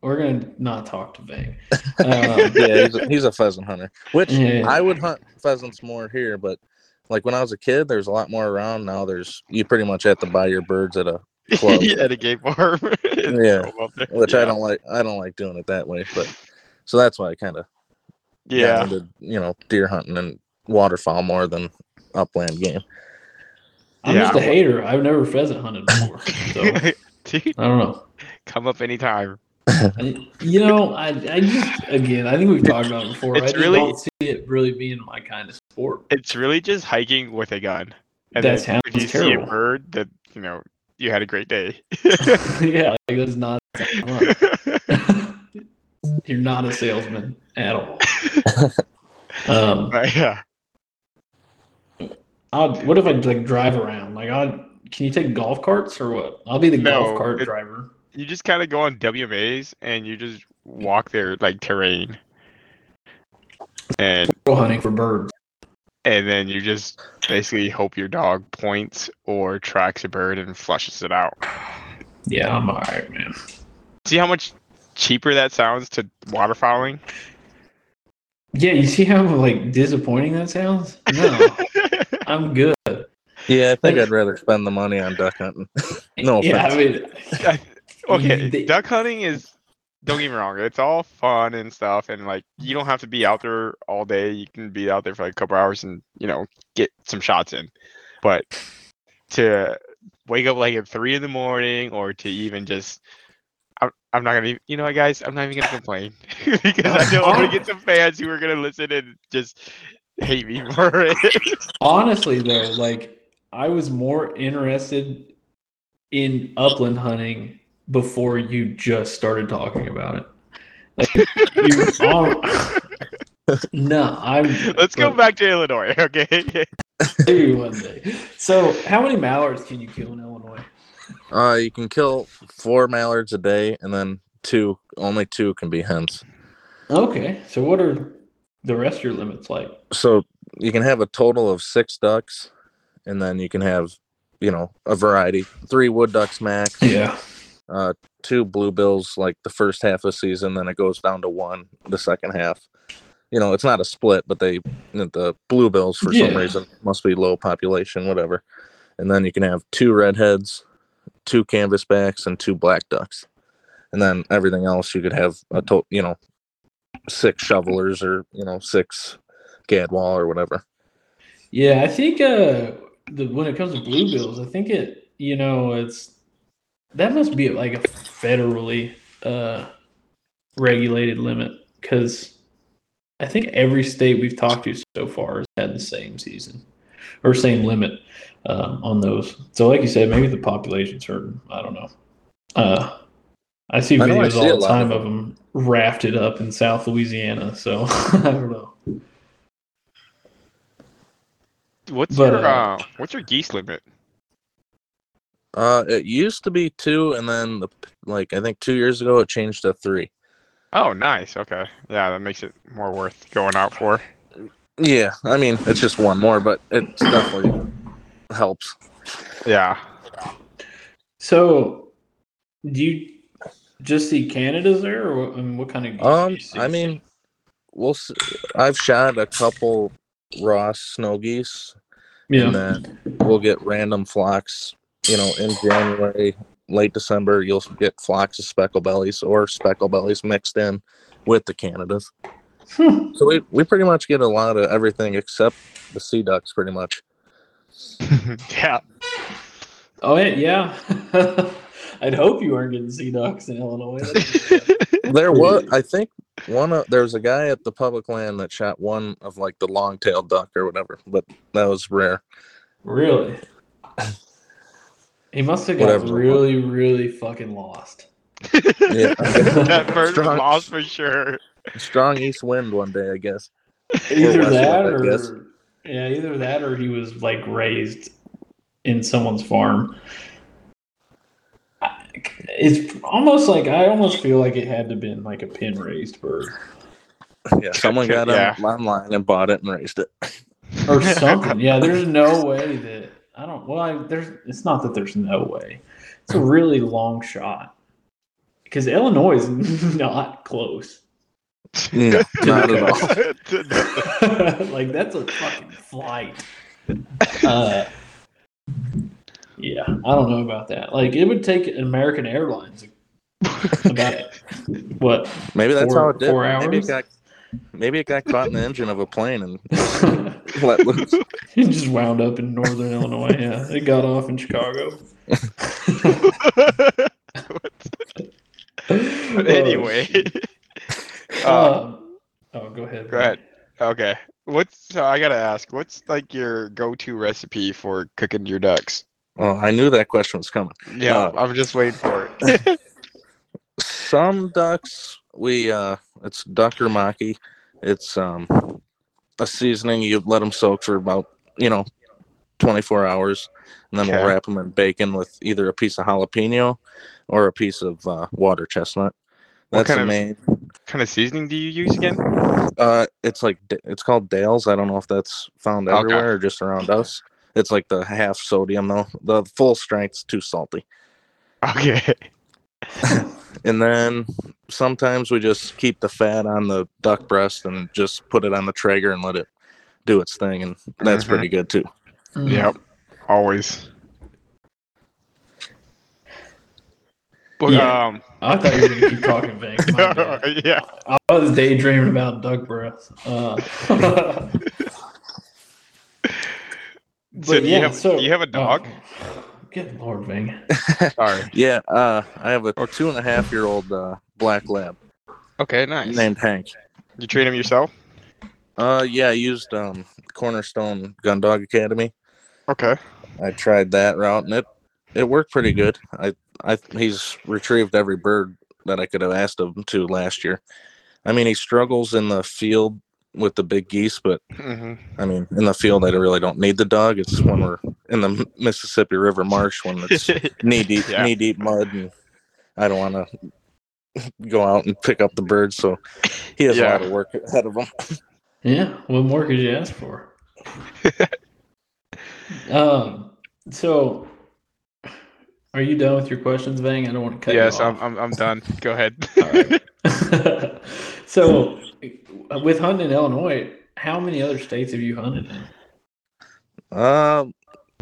we're gonna not talk to Vang. Um, Yeah, he's a, he's a pheasant hunter, which Yeah. I would hunt pheasants more here, but like when I was a kid, there's a lot more around. Now there's you pretty much have to buy your birds at a Club. at a game farm. Yeah. Up there. which I don't like. I don't like doing it that way, but so that's why I kind of Yeah. into you know deer hunting and waterfowl more than upland game. I'm Yeah, just a I wa- hater. I've never pheasant hunted before, so Dude, I don't know. come up anytime. I- You know, I, I just again, I think we've talked about it before. I It's just really- don't see it really being my kind of sport. It's really just hiking with a gun. That then sounds when you see a bird that you know you had a great day. yeah, like that's not. You're not a salesman at all. Um, But yeah. I'll, what if I like drive around? Like, I can you take golf carts or what? I'll be the No, golf cart it- driver. You just kind of go on WMAs and you just walk their like terrain. And Go hunting for birds. And then you just basically hope your dog points or tracks a bird and flushes it out. Yeah, I'm all right, man. See how much cheaper that sounds to waterfowling? Yeah, you see how like disappointing that sounds? No, I'm good. Yeah, I think Like- I'd rather spend the money on duck hunting. No yeah, I mean, okay, They- duck hunting is don't get me wrong, it's all fun and stuff and like you don't have to be out there all day. You can be out there for like a couple hours and, you know, get some shots in. But to wake up like at three in the morning or to even just I'm, I'm not gonna, you know what, guys? I'm not even gonna complain because I know I'm gonna get some fans who are gonna listen and just hate me for it. honestly though, like I was more interested in upland hunting before you just started talking about it. Like, you, um, no, I'm. Let's go look, back to Illinois, okay? maybe one day. So, how many mallards can you kill in Illinois? Uh, you can kill four mallards a day, and then two, only two can be hens. Okay, so what are the rest of your limits like? So you can have a total of six ducks, and then you can have, you know, a variety. Three wood ducks max. Yeah. Uh, two bluebills like the first half of the season, then it goes down to one the second half. You know, it's not a split, but they the bluebills for some reason must be low population, whatever. And then you can have two redheads, two canvasbacks, and two black ducks. And then everything else you could have a total, you know, six shovelers or you know six gadwall or whatever. Yeah, I think uh the when it comes to bluebills, I think it you know it's that must be like a federally uh regulated limit because I think every state we've talked to so far has had the same season or same limit um, on those. So, like you said, maybe the population's hurting. I don't know. Uh, I see I know I videos see all the time of of them rafted up in South Louisiana. So I don't know. What's But, your uh, uh, what's your geese limit? Uh, it used to be two, and then the, like I think two years ago it changed to three. Oh, nice. Okay, yeah, that makes it more worth going out for. Yeah, I mean it's just one more, but it definitely helps. Yeah. So, do you just see Canada's there, or what, I mean, what kind of? geese do Um, you see? I mean, we'll. See. I've shot a couple Ross snow geese, yeah, and then we'll get random flocks. You know, in January, late December, you'll get flocks of speckle bellies or speckle bellies mixed in with the Canadas. Hmm. So we, we pretty much get a lot of everything except the sea ducks, pretty much. yeah. Oh yeah, yeah. I'd hope you weren't getting sea ducks in Illinois. There was, I think, one. Of, there was a guy at the public land that shot one of like the long-tailed duck or whatever, but that was rare. really? He must have got really, really fucking lost. Yeah, that bird was Strong. lost for sure. strong east wind one day, I guess. Either west that, wind, I guess. or yeah, either that, or he was like raised in someone's farm. It's almost like I almost feel like it had to been like a pin raised bird Yeah, someone got Yeah. it online and bought it and raised it. or something. yeah, there's no way that I don't. Well, I, there's. It's not that there's no way. It's a really long shot because Illinois is not close. No, not at all. like that's a fucking flight. Uh, yeah, I don't know about that. Like it would take American Airlines about what Maybe that's Four- how it did. four Maybe hours? it got maybe it got caught in the engine of a plane and let loose. it just wound up in northern Illinois. Yeah, it got off in Chicago. But anyway. uh, Uh, oh, go ahead. go ahead. Okay. What's so I gotta ask? What's like your go-to recipe for cooking your ducks? Well, I knew that question was coming. Yeah, Uh, I'm just waiting for it. Some ducks we uh it's duck or maki. It's um a seasoning you let them soak for about, you know, 24 hours and then Okay. we'll wrap them in bacon with either a piece of jalapeno or a piece of uh, water chestnut. What kind the of- kind of seasoning do you use again? Uh, it's like it's called Dale's. I don't know if that's found Okay. everywhere or just around us. It's like the half sodium though. The full strength's too salty. Okay. And then sometimes we just keep the fat on the duck breast and just put it on the Traeger and let it do its thing, and that's Mhm. pretty good too. Mm. Yep. Always. But, Yeah. um, I thought you were gonna keep talking, Vic. My bad. yeah. I was daydreaming about duck breath. Uh, So But do yeah, you have so- do you have a dog? oh, good lord, Ving. Sorry. Yeah, uh, I have a two and a half year old uh, black lab Okay, nice. named Hank. You train him yourself? Uh, yeah, I used um, Cornerstone Gun Dog Academy. Okay. I tried that route and it it worked pretty good. I I he's retrieved every bird that I could have asked him to last year. I mean, he struggles in the field with the big geese, but hmm I mean, in the field, I really don't need the dog. It's when we're in the Mississippi River marsh when it's knee deep, Yeah. knee deep mud, and I don't want to go out and pick up the birds. So he has a lot of work ahead of him. Yeah, what more could you ask for? um, so are you done with your questions, Vang? I don't want to cut yes, you I'm. I'm I'm done. Go ahead. All right. so, with hunting in Illinois, how many other states have you hunted in? Um,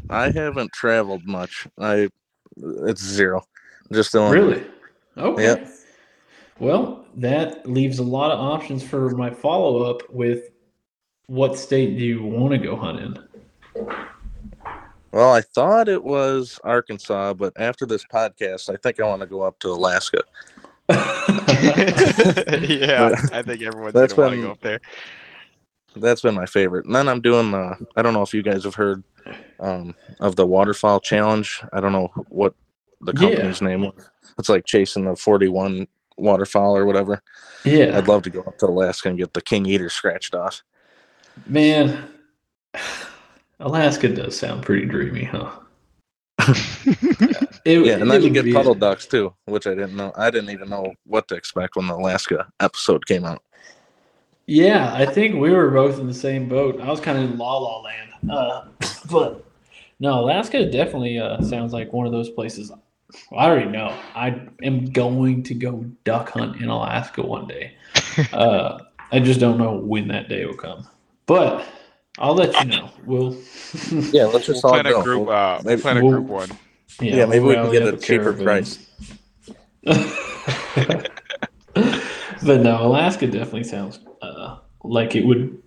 I haven't traveled much. I it's zero. Just Illinois. Really? Okay. Yep. Well, that leaves a lot of options for my follow up with what state do you want to go hunt in? Well, I thought it was Arkansas, but after this podcast, I think I want to go up to Alaska. yeah, But I think everyone's that's gonna want to been- go up there. That's been my favorite. And then I'm doing. Uh, I don't know if you guys have heard um, of the waterfowl challenge. I don't know what the Yeah. company's name was. It's like chasing the 41 waterfowl or whatever. yeah, I'd love to go up to Alaska and get the king eider scratched off. man. Alaska does sound pretty dreamy, huh? It- Yeah, and it then you get puddle ducks too, which I didn't know. I didn't even know what to expect when the Alaska episode came out. Yeah, I think we were both in the same boat. I was kind of in La La Land, uh, but no, Alaska definitely uh, sounds like one of those places. Well, I already know. I am going to go duck hunt in Alaska one day. Uh, I just don't know when that day will come, but I'll let you know. We'll Yeah, let's We'll just all plan a group. We'll- Uh, maybe- plan a we'll- group one. Yeah, maybe we can get a cheaper caravan. but no, Alaska definitely sounds uh, like it would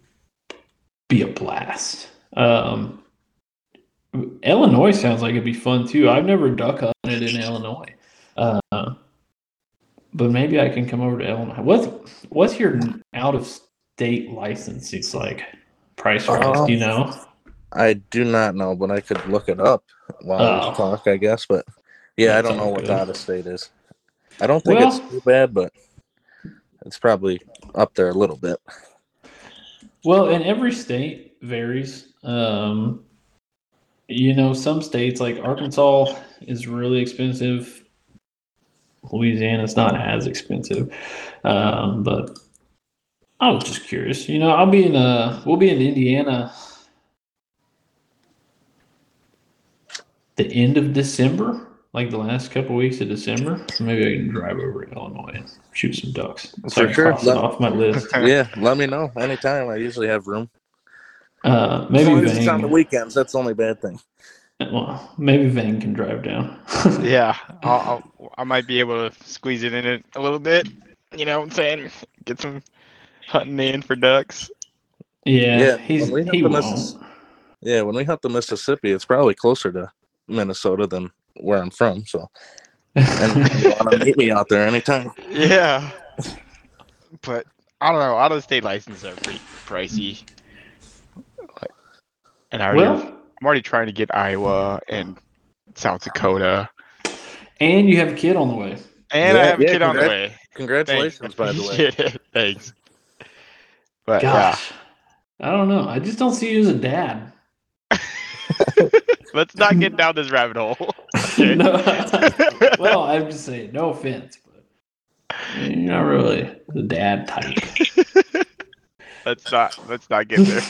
be a blast. Um, Illinois sounds like it'd be fun too. I've never duck hunted in Illinois, uh, but maybe I can come over to Illinois. What's what's your out of state license? It's like price wise. Uh, do you know? I do not know, but I could look it up while Oh. we talk, I guess. But yeah, That I don't know what good. out of state is. I don't think Well- it's too bad, but it's probably up there a little bit. Well, and every state varies. Um, you know, some states like Arkansas is really expensive. Louisiana's not as expensive. Um, but I was just curious. You know, I'll be in uh we'll be in Indiana the end of December, like the last couple weeks of December. So maybe I can drive over to Illinois and shoot some ducks. So For I sure. Let- off my list. yeah, let me know anytime. I usually have room. Uh, maybe long as it's Vang- on the weekends, that's the only bad thing. Well, maybe Vane can drive down. Yeah, I'll, I'll, I might be able to squeeze it in it a little bit. You know what I'm saying? Get some hunting in for ducks. yeah, Yeah, he's when we he the won't. Missis- Yeah, when we hunt the Mississippi, it's probably closer to Minnesota than where I'm from. So, and you want to meet me out there anytime. Yeah. But I don't know. Out of state licenses are pretty pricey. Like, And I already, well, I'm already trying to get Iowa and South Dakota. and you have a kid on the way. And I Yeah, have a yeah, kid on the way. Congratulations, by the way. Yeah, Thanks. But yeah. Gosh, I don't know. I just don't see you as a dad. Let's not get down this rabbit hole. No. well, I'm just saying, no offense, but you're not really the dad type. let's not let's not get there.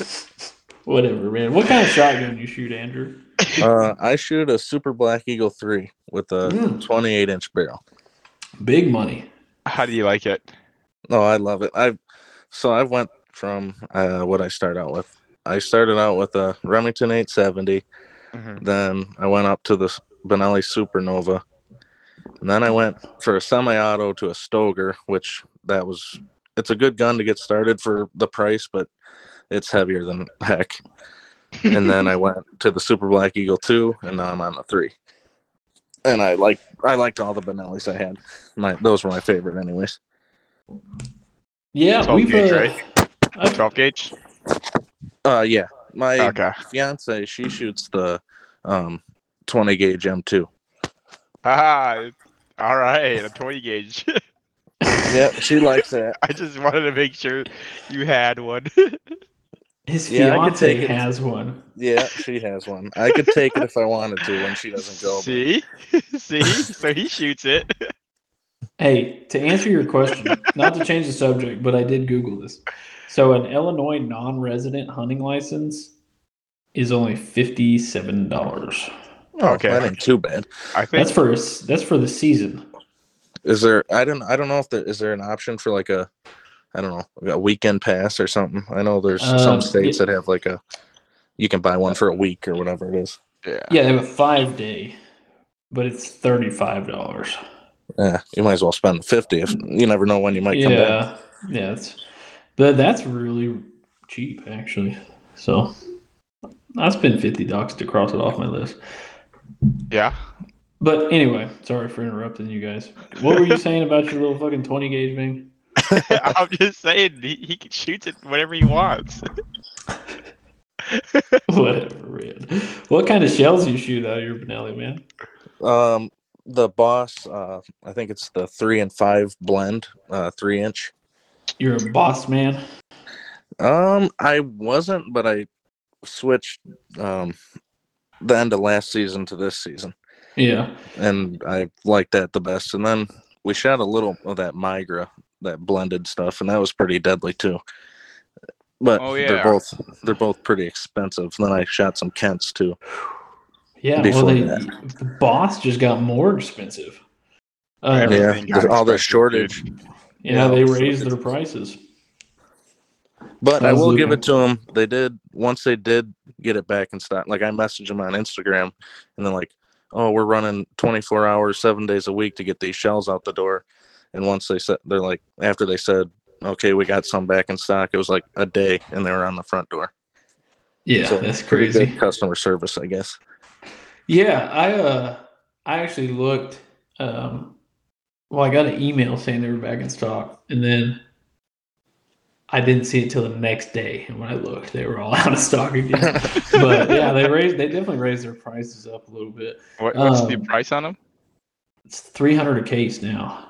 Whatever, man. What kind of shotgun you shoot, Andrew? Uh, I shoot a Super Black Eagle 3 with a Mm. 28 inch barrel. Big money. How do you like it? Oh, I love it. I so I went from uh, what I started out with. I started out with a Remington 870. Mhm. Then I went up to the S- Benelli Supernova. And then I went for a semi-auto to a Stoeger, which that was it's a good gun to get started for the price, but it's heavier than heck. and then I went to the Super Black Eagle 2, and now I'm on the 3. And I like I liked all the Benellis I had. My those were my favorite anyways. Yeah, 12 we've gauge, uh, right? I've- 12 gauge. Uh yeah. My Okay. fiance, she shoots the um 20 gauge M2. Ah, all right, a 20 gauge. Yeah, she likes that. I just wanted to make sure you had one. His Yeah, I could fiance take it. has one. Yeah, she has one. I could take it if I wanted to when she doesn't go. See, see, so he shoots it. Hey, to answer your question, not to change the subject, but I did Google this. So, an Illinois non-resident hunting license is only fifty-seven dollars. Oh, Okay. that ain't too bad. I think That's for that's for the season. Is there? I don't. I don't know if there is there an option for like a, I don't know, a weekend pass or something. I know there's Um, some states that have like a, you can buy one for a week or whatever it is. yeah. Yeah, they have a five-day, but it's thirty-five dollars. Yeah, you might as well spend fifty if you never know when you might come back. Yeah, yeah, it's, but that's really cheap actually. So, I spent fifty bucks to cross it off my list. Yeah. But anyway, sorry for interrupting you guys. What were you saying about your little fucking 20 gauge thing? I'm just saying he, he can shoot it whatever he wants. Whatever, man. What kind of shells you shoot out of your Benelli, man? Um, the boss, uh, I think it's the three and five blend, uh, three inch. You're a boss man. Um, I wasn't, but I switched um the end of last season to this season, Yeah. and I liked that the best. And then we shot a little of that Migra, that blended stuff, and that was pretty deadly too. But Oh, they're both they're both pretty expensive. And then I shot some Kents too. Yeah. Well, they, the boss just got more expensive. Uh, Yeah, got all the shortage. yeah, yeah, they raised their prices. But I will give it to them. They did once they did get it back in stock. Like I messaged them on Instagram, and then like, oh, we're running 24 hours, seven days a week to get these shells out the door. And once they said, they're like, after they said, okay, we got some back in stock, it was like a day, and they were on the front door. Yeah, So, that's crazy. good customer service, I guess. Yeah, I uh I actually looked um well I got an email saying they were back in stock and then I didn't see it till the next day and when I looked they were all out of stock again. but yeah, they raised they definitely raised their prices up a little bit. What, what's the Um, price on them? It's 300 a case now.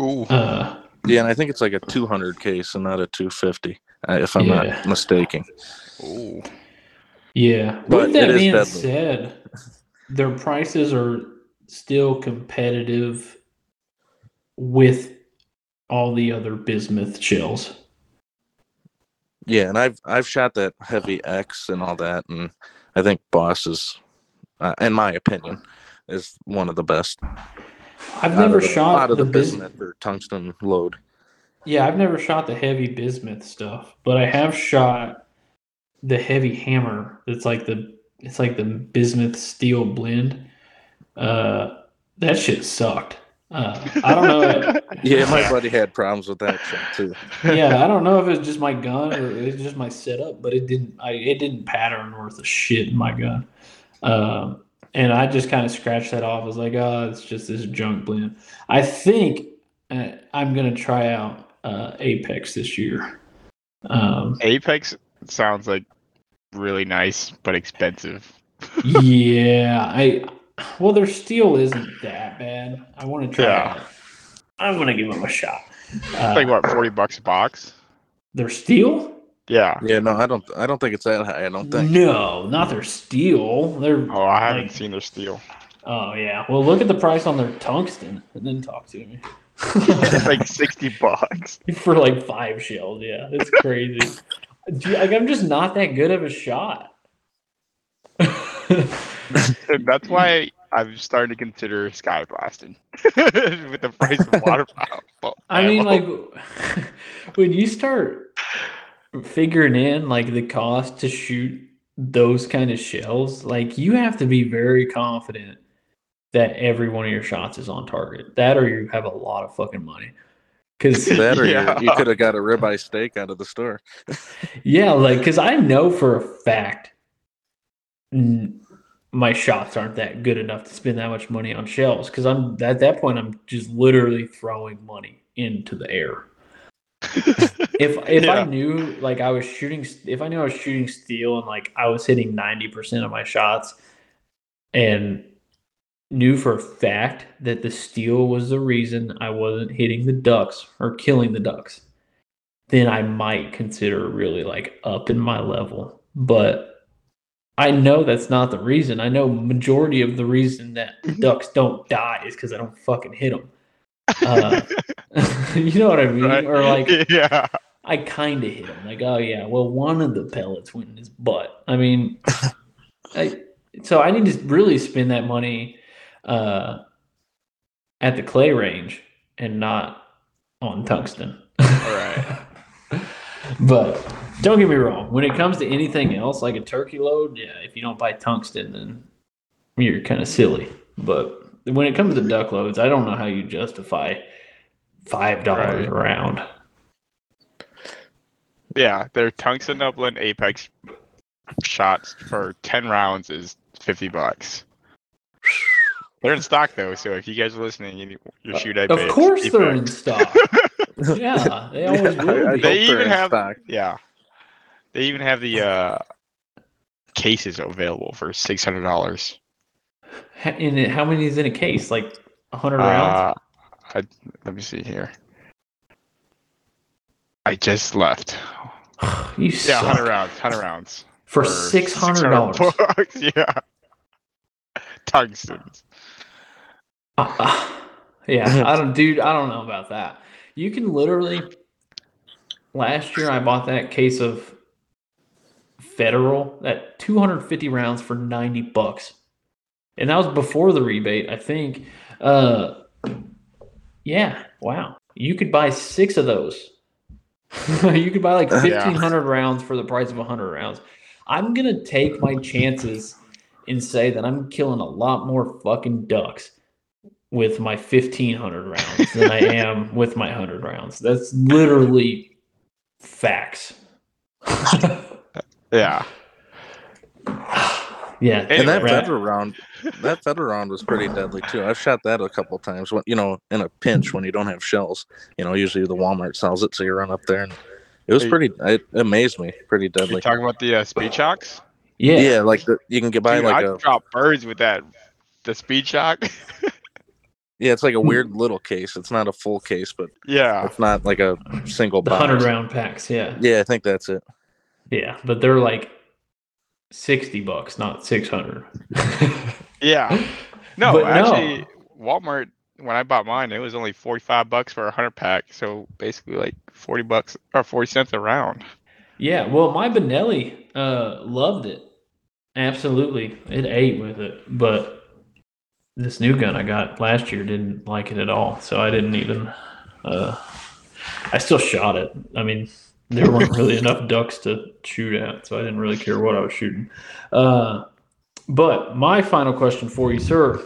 Ooh. Uh Yeah, and I think it's like a 200 case and not a 250, uh, if I'm Yeah. not mistaken. Ooh. yeah. But With that being deadly. said, their prices are still competitive with all the other bismuth shells. Yeah, and I've I've shot that Hevi-X and all that, and I think Boss is, uh, in my opinion, is one of the best. I've out never of the, shot out of the, the bismuth. bismuth or tungsten load. Yeah, I've never shot the Hevi-Bismuth stuff, but I have shot the Hevi-Hammer. It's like the it's like the bismuth steel blend. Uh, that shit sucked. Uh, I don't know. Yeah, my buddy had problems with that shit too. yeah, I don't know if it's just my gun or it's just my setup, but it didn't. I it didn't pattern worth a shit in my gun. Um, and I just kind of scratched that off. I was like, oh, it's just this junk blend. I think uh, I'm gonna try out uh, Apex this year. Um, Apex sounds like really nice but expensive. yeah, I well, their steel isn't that bad. I want to try. Yeah. I'm gonna give them a shot. It's Uh, like what, forty bucks a box? Their steel? Yeah. Yeah, no, I don't. I don't think it's that high. I don't think. No, not their steel. They're Oh, I haven't Like- seen their steel. Oh yeah. Well, look at the price on their tungsten and then talk to me. It's like sixty bucks. For like five shells, yeah, it's crazy. Gee, like I'm just not that good of a shot. That's why I'm starting to consider sky blasting with the price of water power. I mean, like when you start figuring in like the cost to shoot those kind of shells, like you have to be very confident that every one of your shots is on target. That or you have a lot of fucking money. Cause That or Yeah. you, you could have got a ribeye steak out of the store. Yeah, like because I know for a fact n- my shots aren't that good enough to spend that much money on shells. Because I'm at that point, I'm just literally throwing money into the air. If if I knew like I was shooting, if I knew I was shooting steel and like I was hitting ninety percent of my shots, and knew for a fact that the steel was the reason I wasn't hitting the ducks or killing the ducks, then I might consider really like upping my level. But I know that's not the reason. I know majority of the reason that ducks don't die is because I don't fucking hit them. Uh, you know what I mean? Right? Or like yeah. I kind of hit him. Like, oh yeah, well, one of the pellets went in his butt. I mean, I, so I need to really spend that money uh, at the clay range and not on tungsten. All right. but don't get me wrong. When it comes to anything else, like a turkey load, yeah, if you don't buy tungsten, then you're kind of silly. But when it comes to duck loads, I don't know how you justify five dollars Right. a round. Yeah, their tungsten upland apex shots for ten rounds is fifty bucks. They're in stock though, so if you guys are listening, you your shoot I Of course they're in stock. yeah, they always Yeah, will I- I be. They even have- stock. Yeah. They even have the uh cases available for six hundred dollars. And how many is in a case? Like hundred rounds. Uh, I, let me see here. I just left. you Yeah, suck. hundred rounds. Hundred rounds for six hundred dollars. Yeah. Tungstens. Uh, yeah, I don't, dude. I don't know about that. You can literally. Last year, I bought that case of Federal that 250 rounds for 90 bucks, and that was before the rebate, I think. Uh, yeah, wow. You could buy six of those. you could buy like Yeah. 1500 rounds for the price of 100 rounds. I'm gonna take my chances and say that I'm killing a lot more fucking ducks with my 1500 rounds than I am with my 100 rounds. That's literally facts. Yeah. Yeah. Anyway, And that Rat- federal round, that federal round was pretty deadly too. I've shot that a couple times. When you know, in a pinch when you don't have shells. You know, usually the Walmart sells it, so you run up there and it was pretty. It amazed me. Pretty You deadly. talking about the uh, Speed-Shoks? yeah. Yeah, like the, you can get by Dude, like I a drop birds with that. The Speed-Shok. yeah, it's like a weird little case. It's not a full case, but yeah. it's not like a single The 100 round packs. Yeah. Yeah, I think that's it. Yeah. But they're like 60 bucks, not 600. Yeah. No, But no. actually, Walmart. When I bought mine, it was only forty-five bucks for a hundred pack. So basically, like forty bucks or forty cents a round. Yeah, well, my Benelli uh, loved it. Absolutely, it ate with it. But this new gun I got last year didn't like it at all, so I didn't even. Uh, I still shot it. I mean, there weren't really enough ducks to shoot at, so I didn't really care what I was shooting. Uh, but my final question for you, sir.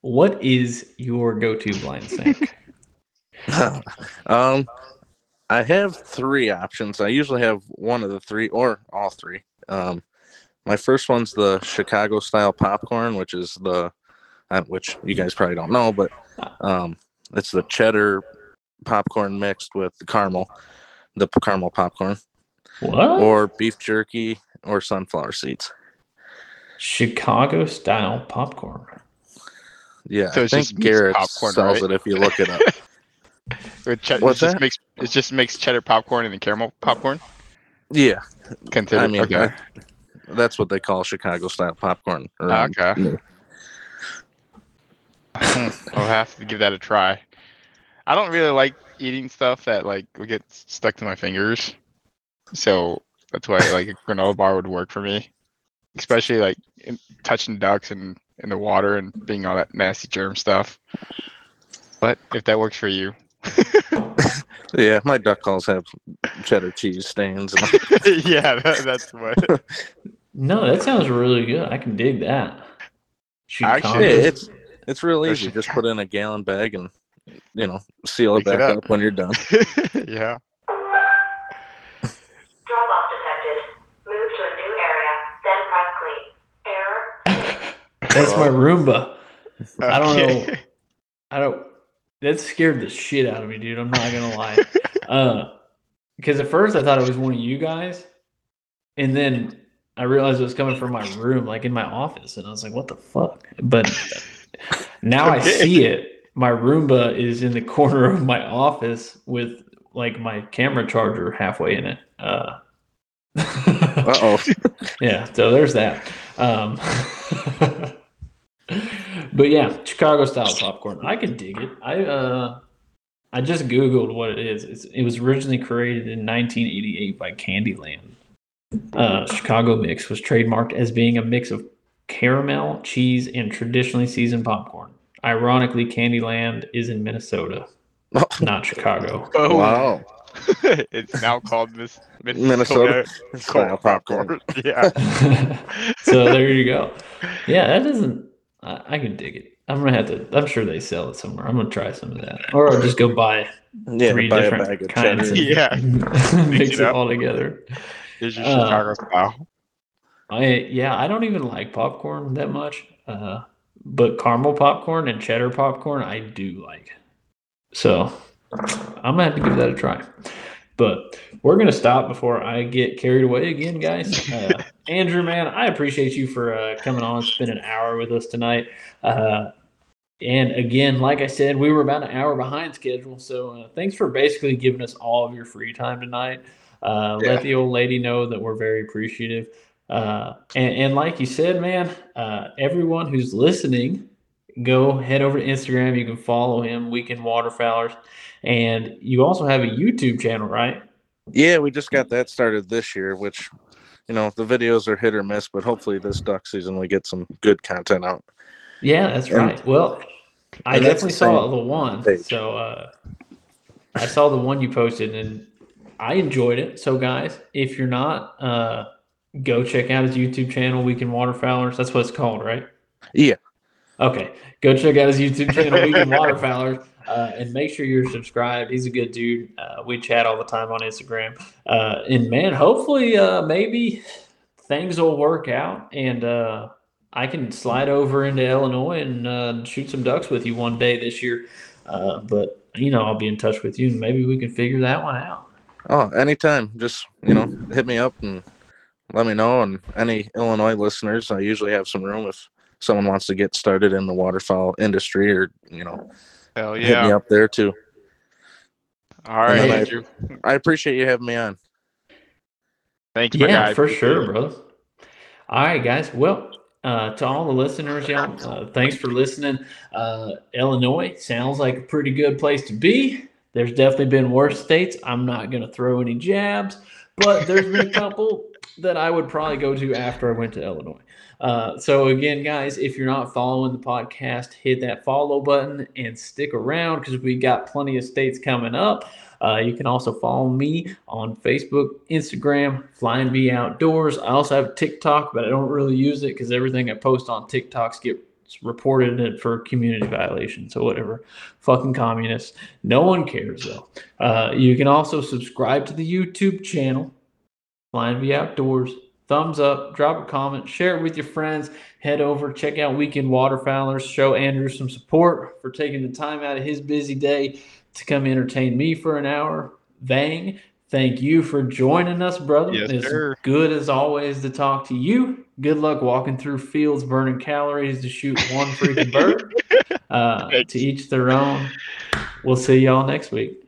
What is your go-to blind snake? um, I have three options. I usually have one of the three or all three. Um, my first one's the Chicago style popcorn, which is the, uh, which you guys probably don't know, but um, it's the cheddar popcorn mixed with the caramel, the caramel popcorn, What? or beef jerky or sunflower seeds. Chicago style popcorn. Yeah, So I think Garrett popcorn, sells right? it if you look it up. With che- What's it just that? makes it just makes cheddar popcorn and then caramel popcorn. yeah, Consider I mean, okay. I- that's what they call Chicago style popcorn. around Okay. Mm. I'll have to give that a try. I don't really like eating stuff that like will get stuck to my fingers, so that's why like a granola bar would work for me, especially like in, touching ducks and in the water and being all that nasty germ stuff. But if that works for you, Yeah, my duck calls have cheddar cheese stains. And yeah, that, that's what. No, that sounds really good. I can dig that. Actually, yeah, it's it's real easy. a- Just put in a gallon bag and you know seal it Mix it back up. up. when you're done. yeah. Drop off detected. Move to a new area, then press clean. Error. that's my Roomba. I don't know. Okay. I don't. That scared the shit out of me, dude. I'm not gonna lie. Uh, because at first I thought it was one of you guys, and then I realized it was coming from my room, like in my office, and I was like, "What the fuck?" But now I Okay. see it. My Roomba is in the corner of my office with like my camera charger halfway in it. Uh, oh. yeah, so there's that. Um, but yeah, Chicago style popcorn. I can dig it. I uh, I just googled what it is. It's, it was originally created in 1988 by Candyland. Uh, Chicago mix was trademarked as being a mix of caramel, cheese, and traditionally seasoned popcorn. Ironically, Candyland is in Minnesota, not Chicago. Oh, wow. it's now called Miss Minnesota Minnesota style Cold popcorn. yeah. so there you go. Yeah, that doesn't. I, I can dig it. I'm gonna have to. I'm sure they sell it somewhere. I'm gonna try some of that, or I'll just go buy Yeah, three buy a different bag of kinds and Yeah. mix it it up. all together. Here's your Uh, Chicago style. I yeah, I don't even like popcorn that much. Uh, but caramel popcorn and cheddar popcorn I do like. So I'm gonna have to give that a try. But we're gonna stop before I get carried away again, guys. Uh, Andrew, man, I appreciate you for uh, coming on, spending an hour with us tonight. Uh, and again, like I said, we were about an hour behind schedule. So uh, thanks for basically giving us all of your free time tonight. Uh, Yeah. Let the old lady know that we're very appreciative. Uh, and, and like you said, man, uh, everyone who's listening, go head over to Instagram. You can follow him, Weekend Waterfowlers. And you also have a YouTube channel, right? Yeah, we just got that started this year, which you know the videos are hit or miss, but hopefully this duck season we get some good content out. Yeah, that's And- right. Well, I definitely the saw the one. page. So uh, I saw the one you posted and I enjoyed it. So, guys, if you're not, uh, go check out his YouTube channel, Weekend Waterfowlers. That's what it's called, right? Yeah. Okay. Go check out his YouTube channel, Weekend Waterfowlers. Uh, and make sure you're subscribed. He's a good dude. Uh, we chat all the time on Instagram. Uh, and man, hopefully, uh, maybe things will work out and uh, I can slide over into Illinois and uh, shoot some ducks with you one day this year. Uh, but you know, I'll be in touch with you, and maybe we can figure that one out. Oh, anytime. Just you know, hit me up and let me know. And any Illinois listeners, I usually have some room if someone wants to get started in the waterfowl industry, or you know, Hell hit me yeah. up there too. All right, And then I- I appreciate you having me on. Thank you, Yeah, guy. for sure, bro. All right, guys. Well, uh, to all the listeners, y'all, uh, thanks for listening. Uh, Illinois sounds like a pretty good place to be. There's definitely been worse states. I'm not going to throw any jabs, but there's been a couple that I would probably go to after I went to Illinois. Uh, so again, guys, if you're not following the podcast, hit that follow button and stick around because we got plenty of states coming up. Uh, you can also follow me on Facebook, Instagram, Flying V Outdoors. I also have TikTok, but I don't really use it because everything I post on TikToks gets reported for community violations. So whatever, fucking communists. No one cares though. Uh, you can also subscribe to the YouTube channel, Flying V Outdoors. Thumbs up, drop a comment, share it with your friends. Head over, check out Weekend Waterfowlers. Show Andrew some support for taking the time out of his busy day to come entertain me for an hour. Vang, thank you for joining us, brother. Yes, it's sir. good as always to talk to you. Good luck walking through fields burning calories to shoot one freaking bird. Uh, to each their own. We'll see y'all next week.